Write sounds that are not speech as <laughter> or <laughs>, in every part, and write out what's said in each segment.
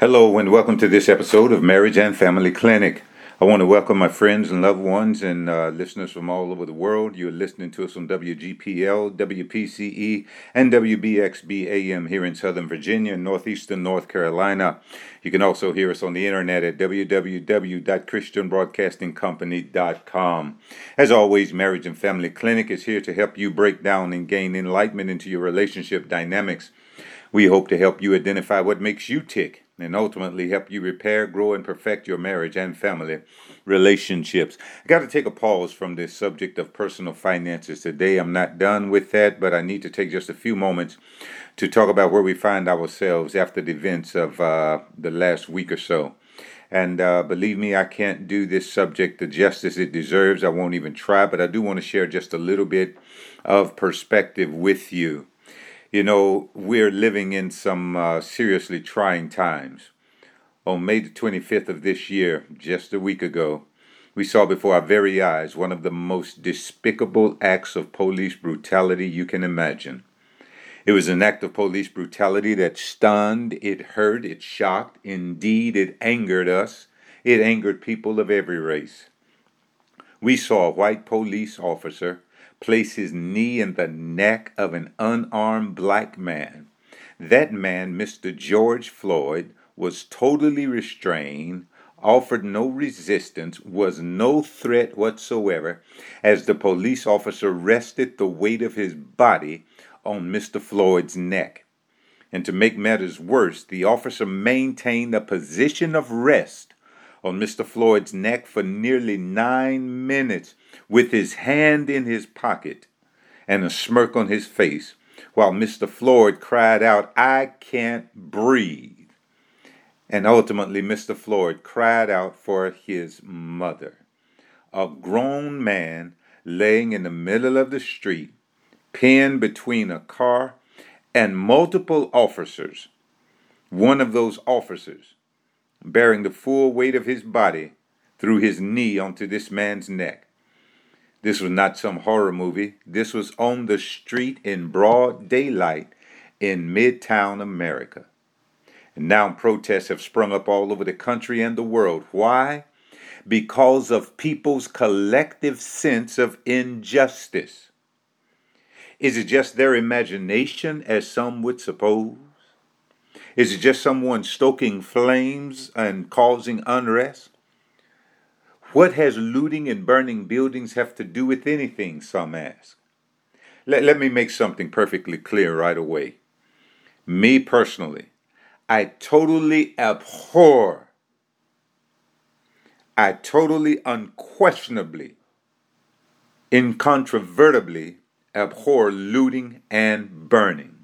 Hello, and welcome to this episode of Marriage and Family Clinic. I want to welcome my friends and loved ones and uh, listeners from all over the world. You're listening to us on WGPL, WPCE, and WBXBAM here in Southern Virginia and Northeastern North Carolina. You can also hear us on the internet at www.christianbroadcastingcompany.com. As always, Marriage and Family Clinic is here to help you break down and gain enlightenment into your relationship dynamics. We hope to help you identify what makes you tick and ultimately help you repair, grow, and perfect your marriage and family relationships. I got to take a pause from this subject of personal finances today. I'm not done with that, but I need to take just a few moments to talk about where we find ourselves after the events of uh, the last week or so. And uh, believe me, I can't do this subject the justice it deserves. I won't even try, but I do want to share just a little bit of perspective with you. You know, we're living in some uh, seriously trying times. On May the 25th of this year, just a week ago, we saw before our very eyes one of the most despicable acts of police brutality you can imagine. It was an act of police brutality that stunned, it hurt, it shocked, indeed, it angered us. It angered people of every race. We saw a white police officer place his knee in the neck of an unarmed black man. That man, Mr. George Floyd, was totally restrained, offered no resistance, was no threat whatsoever, as the police officer rested the weight of his body on Mr. Floyd's neck. And to make matters worse, the officer maintained a position of rest on Mr. Floyd's neck for nearly nine minutes with his hand in his pocket and a smirk on his face while Mr. Floyd cried out, I can't breathe. And ultimately, Mr. Floyd cried out for his mother. A grown man laying in the middle of the street, pinned between a car and multiple officers. One of those officers bearing the full weight of his body threw his knee onto this man's neck. This was not some horror movie. This was on the street in broad daylight in Midtown America. And now protests have sprung up all over the country and the world. Why? Because of people's collective sense of injustice. Is it just their imagination, as some would suppose? Is it just someone stoking flames and causing unrest? What has looting and burning buildings have to do with anything, some ask. Let, let me make something perfectly clear right away. Me personally, I totally abhor, I totally unquestionably, incontrovertibly abhor looting and burning.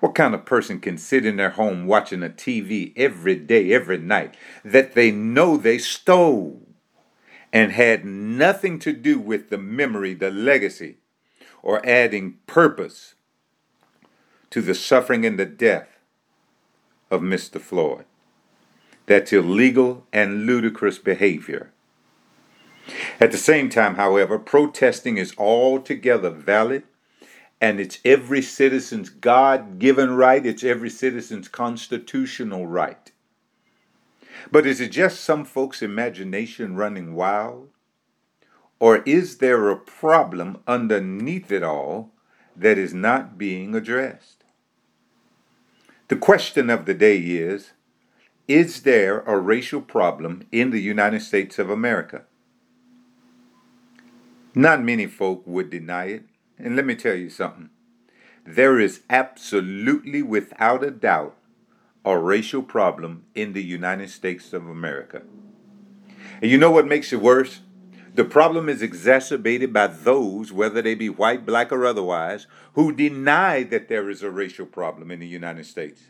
What kind of person can sit in their home watching a TV every day, every night, that they know they stole and had nothing to do with the memory, the legacy, or adding purpose to the suffering and the death of Mr. Floyd? That's illegal and ludicrous behavior. At the same time, however, protesting is altogether valid and it's every citizen's God given right, it's every citizen's constitutional right. But is it just some folks' imagination running wild? Or is there a problem underneath it all that is not being addressed? The question of the day is Is there a racial problem in the United States of America? Not many folk would deny it. And let me tell you something. There is absolutely, without a doubt, a racial problem in the United States of America. And you know what makes it worse? The problem is exacerbated by those, whether they be white, black, or otherwise, who deny that there is a racial problem in the United States.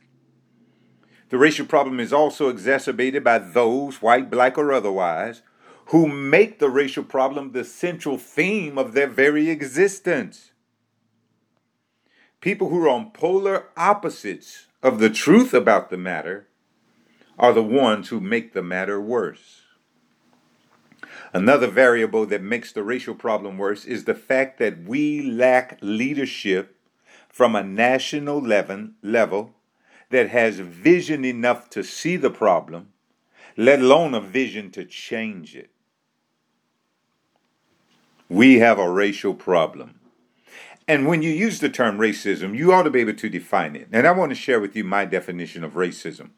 The racial problem is also exacerbated by those, white, black, or otherwise, who make the racial problem the central theme of their very existence. People who are on polar opposites of the truth about the matter are the ones who make the matter worse. Another variable that makes the racial problem worse is the fact that we lack leadership from a national level, that has vision enough to see the problem, let alone a vision to change it. We have a racial problem. And when you use the term racism, you ought to be able to define it. And I want to share with you my definition of racism.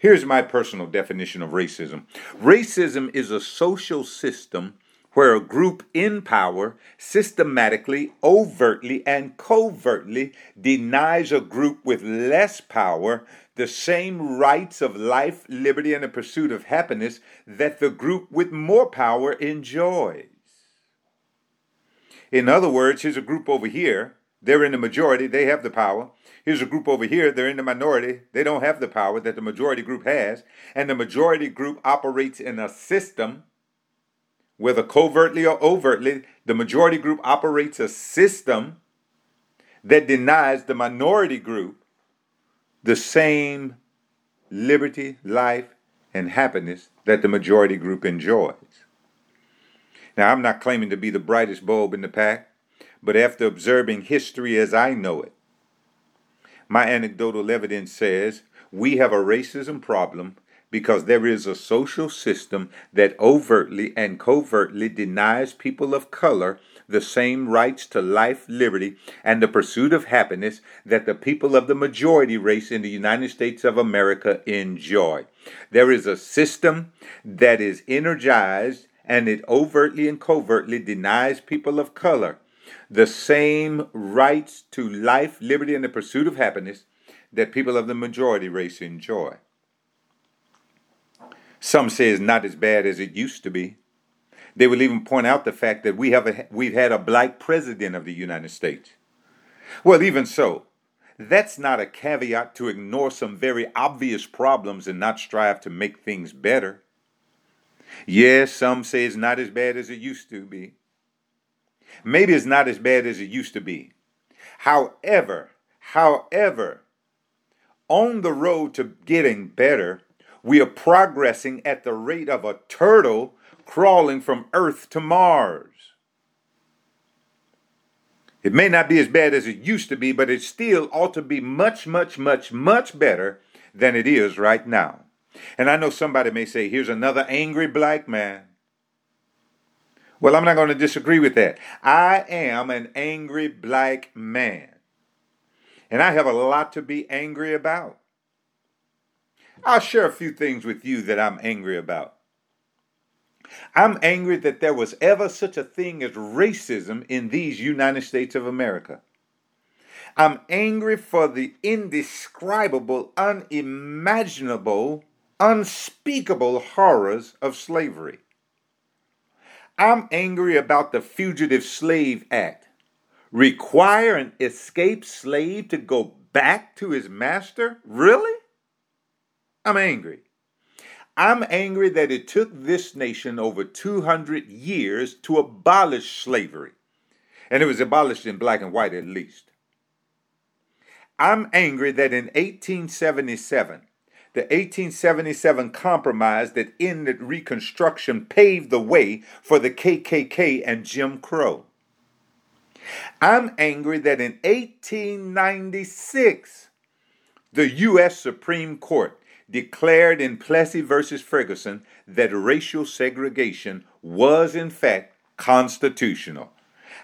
Here's my personal definition of racism racism is a social system where a group in power systematically, overtly, and covertly denies a group with less power the same rights of life, liberty, and the pursuit of happiness that the group with more power enjoys. In other words, here's a group over here, they're in the majority, they have the power. Here's a group over here, they're in the minority, they don't have the power that the majority group has. And the majority group operates in a system whether covertly or overtly, the majority group operates a system that denies the minority group the same liberty, life, and happiness that the majority group enjoys. Now, I'm not claiming to be the brightest bulb in the pack, but after observing history as I know it, my anecdotal evidence says we have a racism problem because there is a social system that overtly and covertly denies people of color the same rights to life, liberty, and the pursuit of happiness that the people of the majority race in the United States of America enjoy. There is a system that is energized and it overtly and covertly denies people of color the same rights to life, liberty, and the pursuit of happiness that people of the majority race enjoy. Some say it's not as bad as it used to be. They will even point out the fact that we have a, we've had a black president of the United States. Well, even so, that's not a caveat to ignore some very obvious problems and not strive to make things better. Yes, some say it's not as bad as it used to be. Maybe it's not as bad as it used to be. However, however, on the road to getting better, we are progressing at the rate of a turtle crawling from Earth to Mars. It may not be as bad as it used to be, but it still ought to be much, much, much, much better than it is right now. And I know somebody may say, here's another angry black man. Well, I'm not going to disagree with that. I am an angry black man. And I have a lot to be angry about. I'll share a few things with you that I'm angry about. I'm angry that there was ever such a thing as racism in these United States of America. I'm angry for the indescribable, unimaginable, unspeakable horrors of slavery. I'm angry about the Fugitive Slave Act. Require an escaped slave to go back to his master? Really? I'm angry. I'm angry that it took this nation over 200 years to abolish slavery. And it was abolished in black and white at least. I'm angry that in 1877, the 1877 compromise that ended Reconstruction paved the way for the KKK and Jim Crow. I'm angry that in 1896, the U.S. Supreme Court declared in Plessy versus Ferguson that racial segregation was in fact constitutional.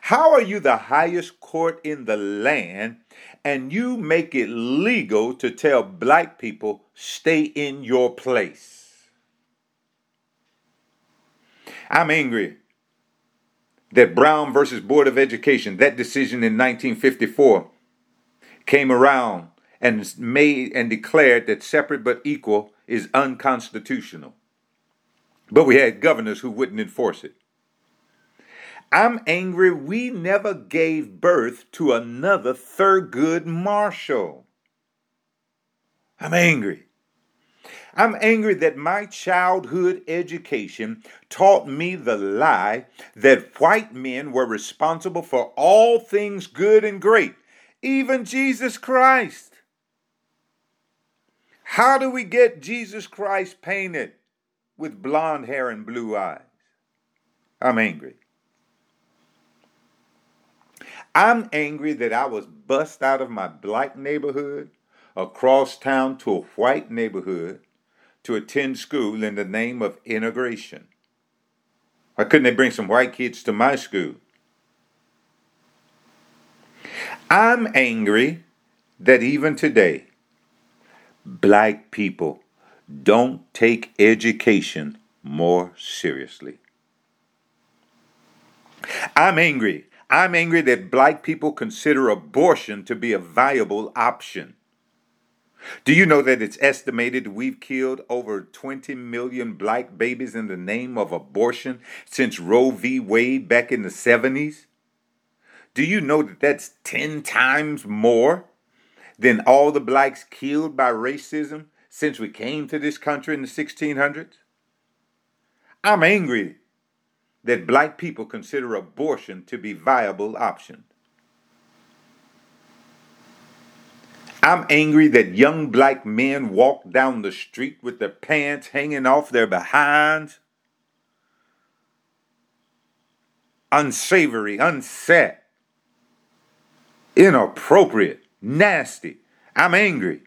How are you the highest court in the land and you make it legal to tell black people stay in your place? I'm angry that Brown versus Board of Education, that decision in 1954, came around and made and declared that separate but equal is unconstitutional. But we had governors who wouldn't enforce it. I'm angry we never gave birth to another Thurgood Marshall. I'm angry. I'm angry that my childhood education taught me the lie that white men were responsible for all things good and great, even Jesus Christ. How do we get Jesus Christ painted with blonde hair and blue eyes? I'm angry. I'm angry that I was bussed out of my black neighborhood, across town to a white neighborhood to attend school in the name of integration. Why couldn't they bring some white kids to my school? I'm angry that even today, black people don't take education more seriously. I'm angry. I'm angry that black people consider abortion to be a viable option. Do you know that it's estimated we've killed over 20 million black babies in the name of abortion since Roe v. Wade back in the 70s? Do you know that that's 10 times more than all the blacks killed by racism since we came to this country in the 1600s? I'm angry that black people consider abortion to be viable option. I'm angry that young black men walk down the street with their pants hanging off their behinds. Unsavory, unset, inappropriate, nasty. I'm angry.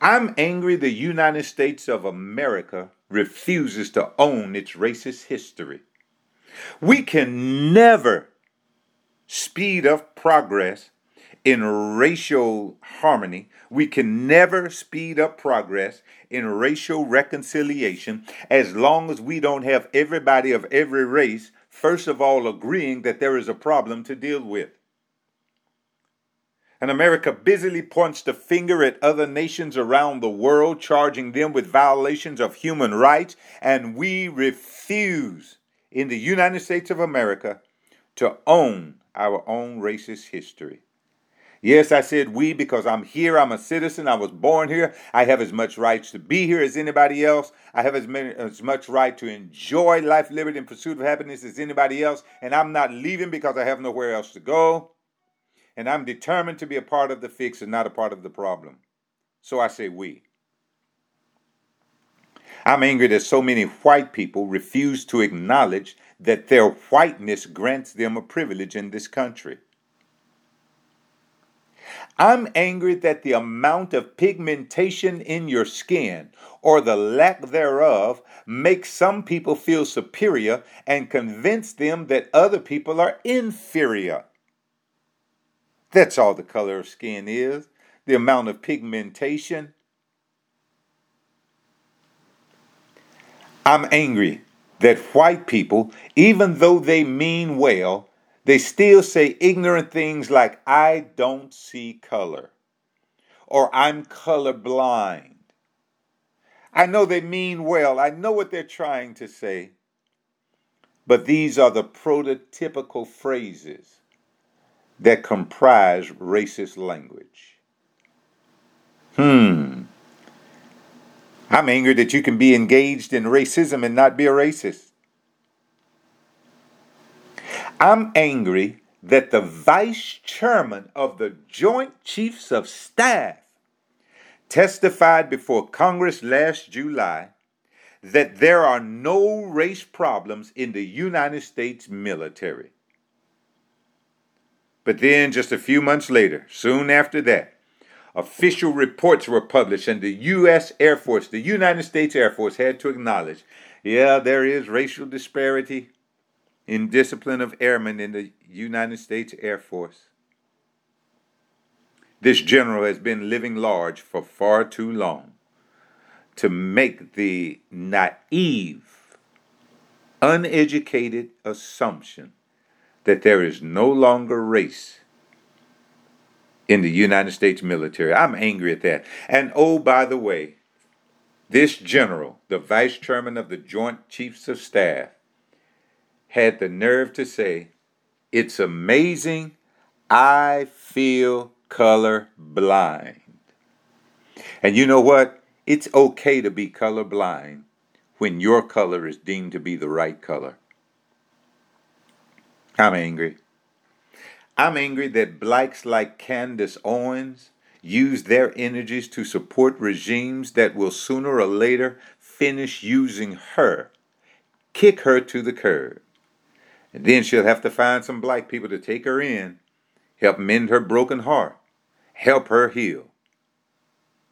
I'm angry the United States of America refuses to own its racist history. We can never speed up progress in racial harmony. We can never speed up progress in racial reconciliation as long as we don't have everybody of every race, first of all, agreeing that there is a problem to deal with. And America busily points the finger at other nations around the world, charging them with violations of human rights, and we refuse in the United States of America to own our own racist history. Yes, I said we because I'm here. I'm a citizen. I was born here. I have as much rights to be here as anybody else. I have as, many, as much right to enjoy life, liberty, and pursuit of happiness as anybody else. And I'm not leaving because I have nowhere else to go. And I'm determined to be a part of the fix and not a part of the problem. So I say we. I'm angry that so many white people refuse to acknowledge that their whiteness grants them a privilege in this country. I'm angry that the amount of pigmentation in your skin or the lack thereof makes some people feel superior and convince them that other people are inferior. That's all the color of skin is the amount of pigmentation. I'm angry that white people, even though they mean well, they still say ignorant things like, I don't see color, or I'm colorblind. I know they mean well, I know what they're trying to say, but these are the prototypical phrases that comprise racist language. Hmm. I'm angry that you can be engaged in racism and not be a racist. I'm angry that the vice chairman of the Joint Chiefs of Staff testified before Congress last July that there are no race problems in the United States military. But then, just a few months later, soon after that, official reports were published, and the U.S. Air Force, the United States Air Force, had to acknowledge yeah, there is racial disparity in discipline of airmen in the United States Air Force. This general has been living large for far too long to make the naive, uneducated assumption that there is no longer race in the United States military. I'm angry at that. And oh, by the way, this general, the vice chairman of the Joint Chiefs of Staff, had the nerve to say, It's amazing I feel color blind. And you know what? It's okay to be color blind when your color is deemed to be the right color. I'm angry. I'm angry that blacks like Candace Owens use their energies to support regimes that will sooner or later finish using her, kick her to the curb. And then she'll have to find some black people to take her in, help mend her broken heart, help her heal.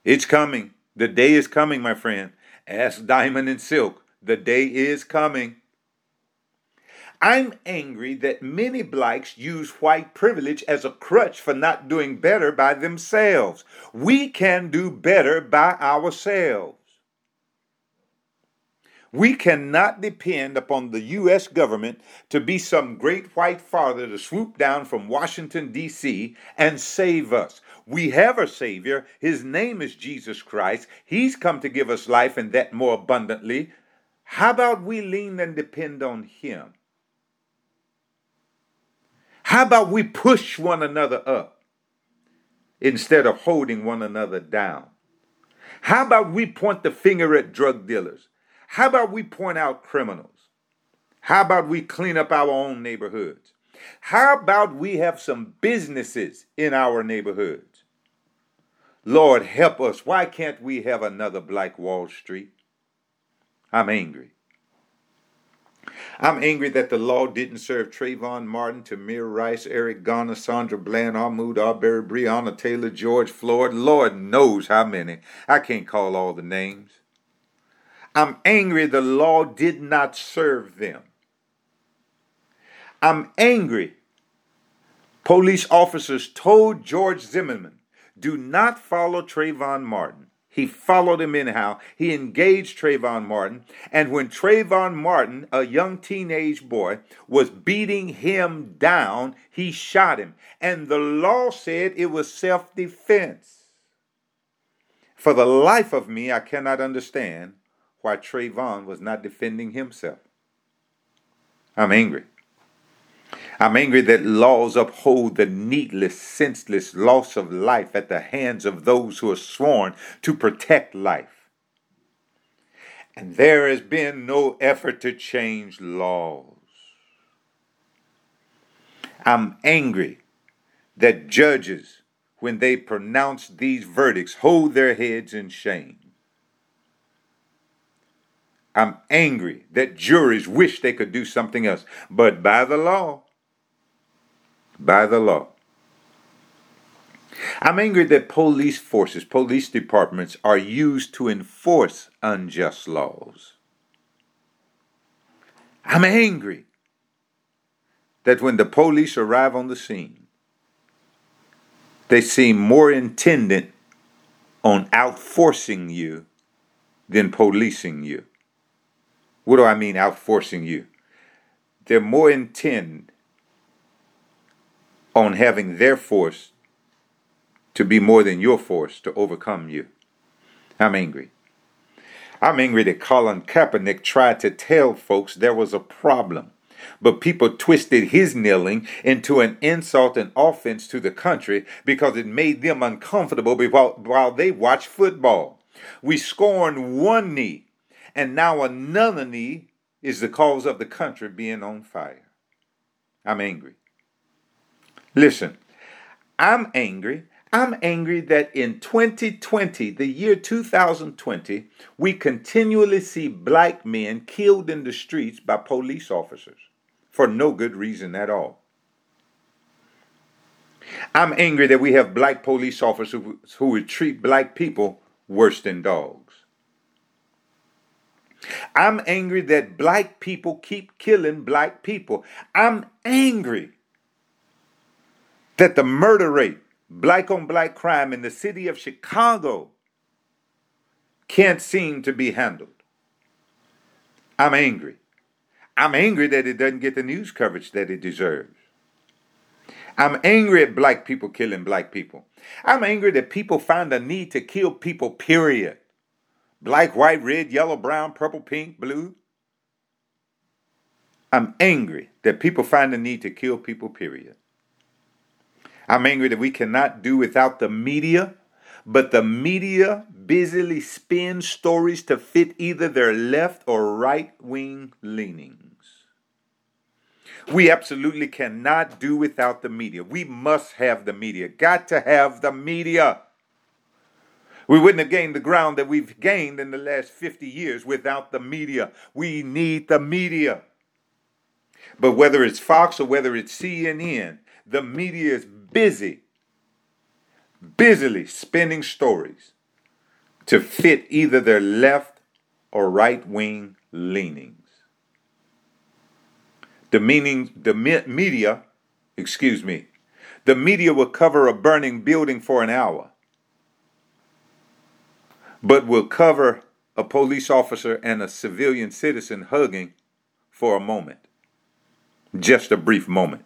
It's coming. The day is coming, my friend. Ask Diamond and Silk. The day is coming. I'm angry that many blacks use white privilege as a crutch for not doing better by themselves. We can do better by ourselves. We cannot depend upon the U.S. government to be some great white father to swoop down from Washington, D.C. and save us. We have a Savior. His name is Jesus Christ. He's come to give us life and that more abundantly. How about we lean and depend on Him? How about we push one another up instead of holding one another down? How about we point the finger at drug dealers? How about we point out criminals? How about we clean up our own neighborhoods? How about we have some businesses in our neighborhoods? Lord, help us. Why can't we have another Black Wall Street? I'm angry. I'm angry that the law didn't serve Trayvon Martin, Tamir Rice, Eric Garner, Sandra Bland, Ahmaud Arbery, Breonna Taylor, George Floyd. Lord knows how many. I can't call all the names. I'm angry the law did not serve them. I'm angry. Police officers told George Zimmerman, do not follow Trayvon Martin. He followed him anyhow. He engaged Trayvon Martin. And when Trayvon Martin, a young teenage boy, was beating him down, he shot him. And the law said it was self defense. For the life of me, I cannot understand why Trayvon was not defending himself. I'm angry. I'm angry that laws uphold the needless, senseless loss of life at the hands of those who are sworn to protect life. And there has been no effort to change laws. I'm angry that judges, when they pronounce these verdicts, hold their heads in shame. I'm angry that juries wish they could do something else. But by the law, by the law, I'm angry that police forces, police departments are used to enforce unjust laws. I'm angry that when the police arrive on the scene, they seem more intended on outforcing you than policing you. What do I mean outforcing you? They're more intent on having their force to be more than your force to overcome you. I'm angry. I'm angry that Colin Kaepernick tried to tell folks there was a problem, but people twisted his kneeling into an insult and offense to the country because it made them uncomfortable while, they watched football. We scorn one knee and now another knee is the cause of the country being on fire. I'm angry. Listen, I'm angry. I'm angry that in 2020, the year 2020, we continually see black men killed in the streets by police officers for no good reason at all. I'm angry that we have black police officers who, would treat black people worse than dogs. I'm angry that black people keep killing black people. I'm angry that the murder rate, black on black crime in the city of Chicago, can't seem to be handled. I'm angry. I'm angry that it doesn't get the news coverage that it deserves. I'm angry at black people killing black people. I'm angry that people find a need to kill people, period black, white, red, yellow, brown, purple, pink, blue. I'm angry that people find the need to kill people, period. I'm angry that we cannot do without the media, but the media busily spins stories to fit either their left or right wing leanings. We absolutely cannot do without the media. We must have the media. Got to have the media. We wouldn't have gained the ground that we've gained in the last 50 years without the media. We need the media. But whether it's Fox or whether it's CNN, the media is busy, busily spinning stories to fit either their left or right wing leanings. The meaning, the me- media, excuse me, the media will cover a burning building for an hour, but will cover a police officer and a civilian citizen hugging for a moment, just a brief moment.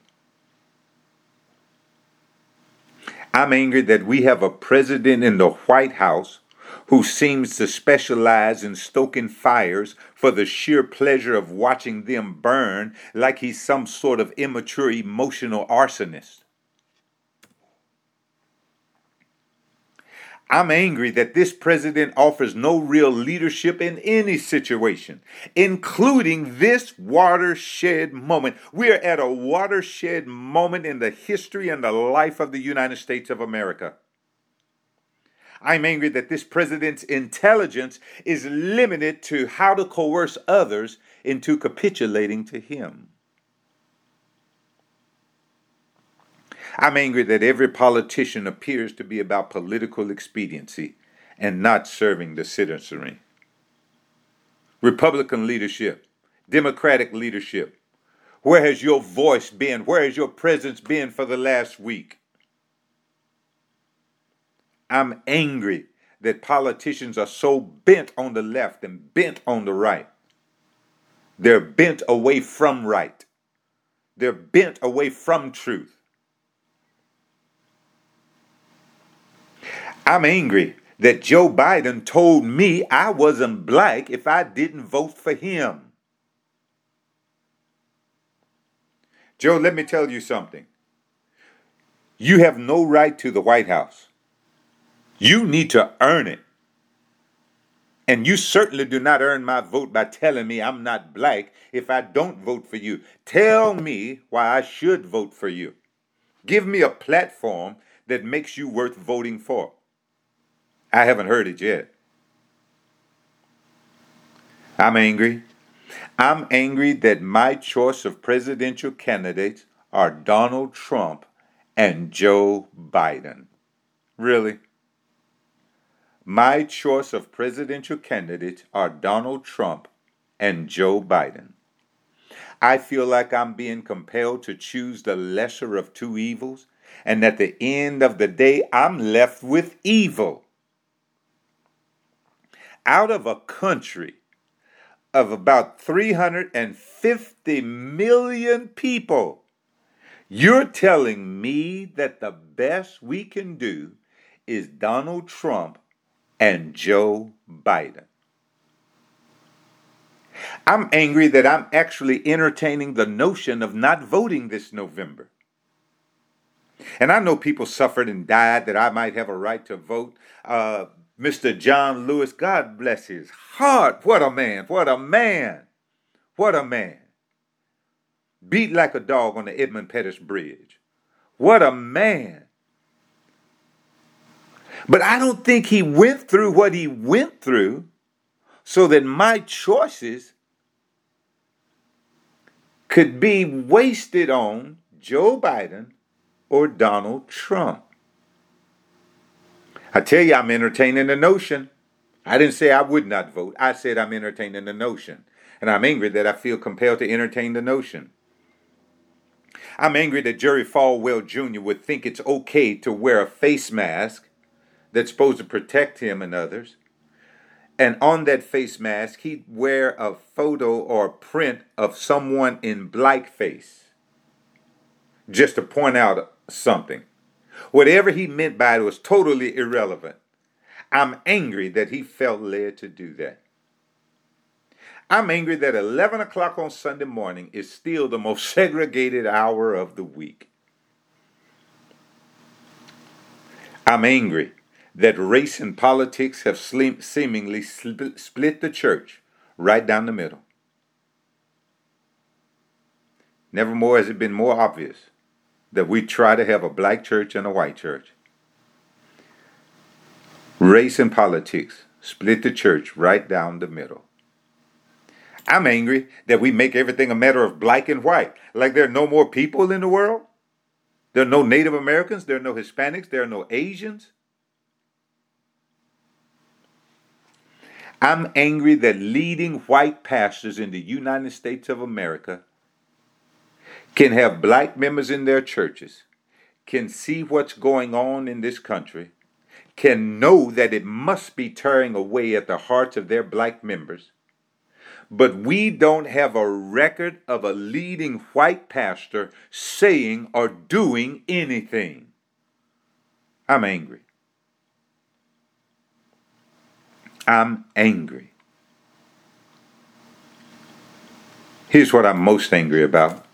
I'm angry that we have a president in the White House who seems to specialize in stoking fires for the sheer pleasure of watching them burn like he's some sort of immature emotional arsonist. I'm angry that this president offers no real leadership in any situation, including this watershed moment. We're at a watershed moment in the history and the life of the United States of America. I'm angry that this president's intelligence is limited to how to coerce others into capitulating to him. I'm angry that every politician appears to be about political expediency and not serving the citizenry. Republican leadership, Democratic leadership, where has your voice been? Where has your presence been for the last week? I'm angry that politicians are so bent on the left and bent on the right. They're bent away from right. They're bent away from truth. I'm angry that Joe Biden told me I wasn't black if I didn't vote for him. Joe, let me tell you something. You have no right to the White House. You need to earn it. And you certainly do not earn my vote by telling me I'm not black if I don't vote for you. Tell me why I should vote for you. Give me a platform that makes you worth voting for. I haven't heard it yet. I'm angry. I'm angry that my choice of presidential candidates are Donald Trump and Joe Biden. Really? My choice of presidential candidates are Donald Trump and Joe Biden. I feel like I'm being compelled to choose the lesser of two evils, and at the end of the day, I'm left with evil out of a country of about 350 million people, you're telling me that the best we can do is Donald Trump and Joe Biden. I'm angry that I'm actually entertaining the notion of not voting this November. And I know people suffered and died that I might have a right to vote. Uh, Mr. John Lewis, God bless his heart. What a man. What a man. What a man. Beat like a dog on the Edmund Pettus Bridge. What a man. But I don't think he went through what he went through so that my choices could be wasted on Joe Biden or Donald Trump. I tell you, I'm entertaining the notion. I didn't say I would not vote. I said I'm entertaining the notion. And I'm angry that I feel compelled to entertain the notion. I'm angry that Jerry Falwell Jr. would think it's okay to wear a face mask that's supposed to protect him and others. And on that face mask, he'd wear a photo or a print of someone in blackface just to point out something. Whatever he meant by it was totally irrelevant. I'm angry that he felt led to do that. I'm angry that 11 o'clock on Sunday morning is still the most <laughs> segregated hour of the week. I'm angry that race and politics have seemingly split the church right down the middle. Nevermore has it been more obvious that we try to have a black church and a white church. Race and politics split the church right down the middle. I'm angry that we make everything a matter of black and white, like there are no more people in the world. There are no Native Americans, there are no Hispanics, there are no Asians. I'm angry that leading white pastors in the United States of America can have black members in their churches, can see what's going on in this country, can know that it must be tearing away at the hearts of their black members, but we don't have a record of a leading white pastor saying or doing anything. I'm angry. I'm angry. Here's what I'm most angry about.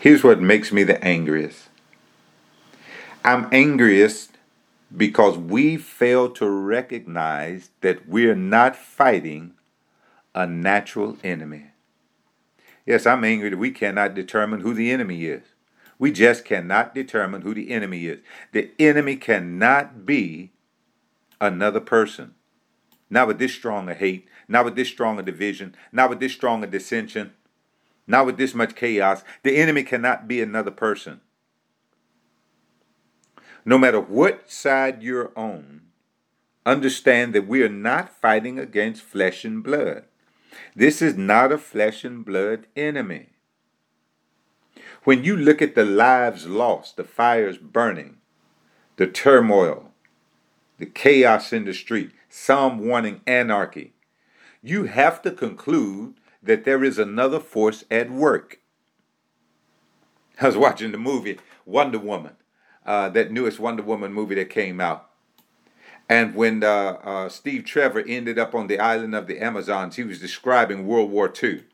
Here's what makes me the angriest. I'm angriest because we fail to recognize that we're not fighting a natural enemy. Yes, I'm angry that we cannot determine who the enemy is. We just cannot determine who the enemy is. The enemy cannot be another person. Not with this strong a hate, not with this strong a division, not with this strong a dissension, not with this much chaos. The enemy cannot be another person. No matter what side you're on, understand that we are not fighting against flesh and blood. This is not a flesh and blood enemy. When you look at the lives lost, the fires burning, the turmoil, the chaos in the street, some wanting anarchy, you have to conclude that there is another force at work. I was watching the movie Wonder Woman, uh, that newest Wonder Woman movie that came out. And when uh, uh, Steve Trevor ended up on the island of the Amazons, he was describing World War II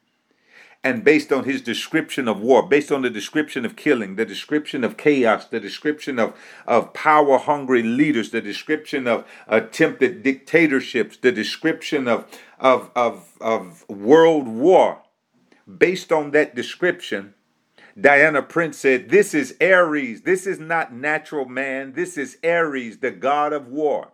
and based on his description of war, based on the description of killing, the description of chaos, the description of, of power hungry leaders, the description of attempted dictatorships, the description of, of, of, of world war, based on that description, Diana Prince said, This is Ares. This is not natural man. This is Ares, the god of war.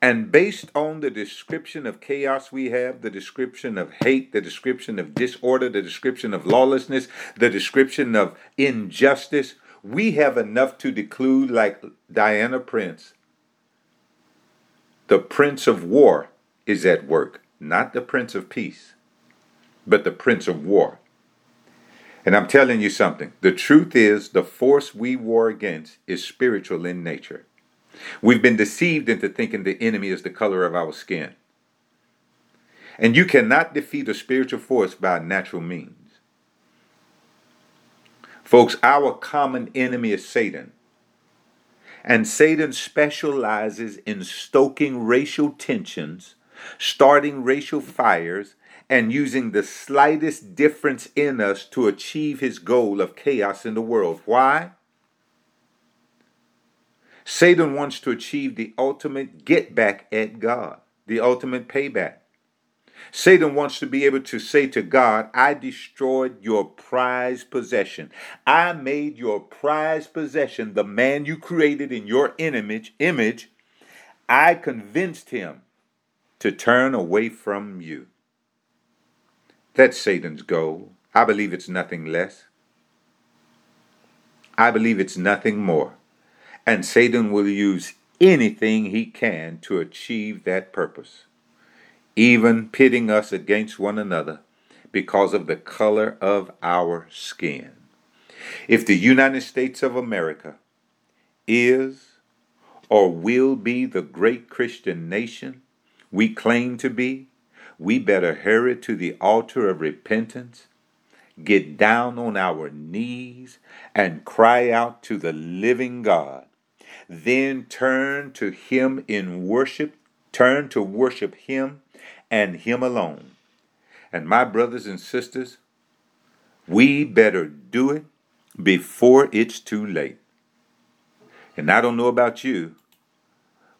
And based on the description of chaos we have, the description of hate, the description of disorder, the description of lawlessness, the description of injustice, we have enough to declude, like Diana Prince, the Prince of War is at work, not the Prince of Peace, but the Prince of War. And I'm telling you something the truth is, the force we war against is spiritual in nature. We've been deceived into thinking the enemy is the color of our skin. And you cannot defeat a spiritual force by natural means. Folks, our common enemy is Satan. And Satan specializes in stoking racial tensions, starting racial fires, and using the slightest difference in us to achieve his goal of chaos in the world. Why? Satan wants to achieve the ultimate get back at God, the ultimate payback. Satan wants to be able to say to God, I destroyed your prized possession. I made your prized possession, the man you created in your image, image. I convinced him to turn away from you. That's Satan's goal. I believe it's nothing less. I believe it's nothing more. And Satan will use anything he can to achieve that purpose, even pitting us against one another because of the color of our skin. If the United States of America is or will be the great Christian nation we claim to be, we better hurry to the altar of repentance, get down on our knees, and cry out to the living God then turn to Him in worship, turn to worship Him and Him alone. And my brothers and sisters, we better do it before it's too late. And I don't know about you,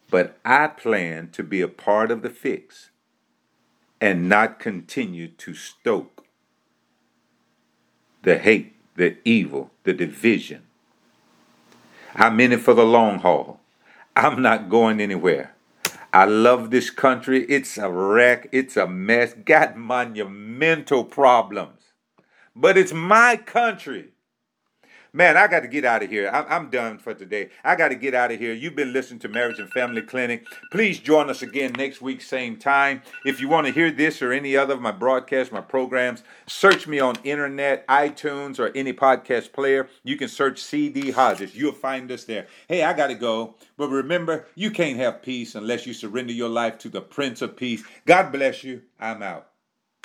but I plan to be a part of the fix and not continue to stoke the hate, the evil, the division, I'm in it for the long haul. I'm not going anywhere. I love this country. It's a wreck. It's a mess. Got monumental problems. But it's my country. Man, I got to get out of here. I'm, done for today. I got to get out of here. You've been listening to Marriage and Family Clinic. Please join us again next week, same time. If you want to hear this or any other of my broadcasts, my programs, search me on internet, iTunes, or any podcast player. You can search CD Hodges. You'll find us there. Hey, I got to go. But remember, you can't have peace unless you surrender your life to the Prince of Peace. God bless you. I'm out.